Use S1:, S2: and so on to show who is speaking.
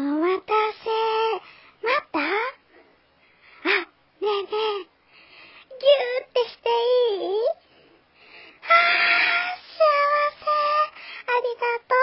S1: お待たせ。待った？あ、ねえねえ。ぎゅーってしていい？あー、幸せ。ありがとう。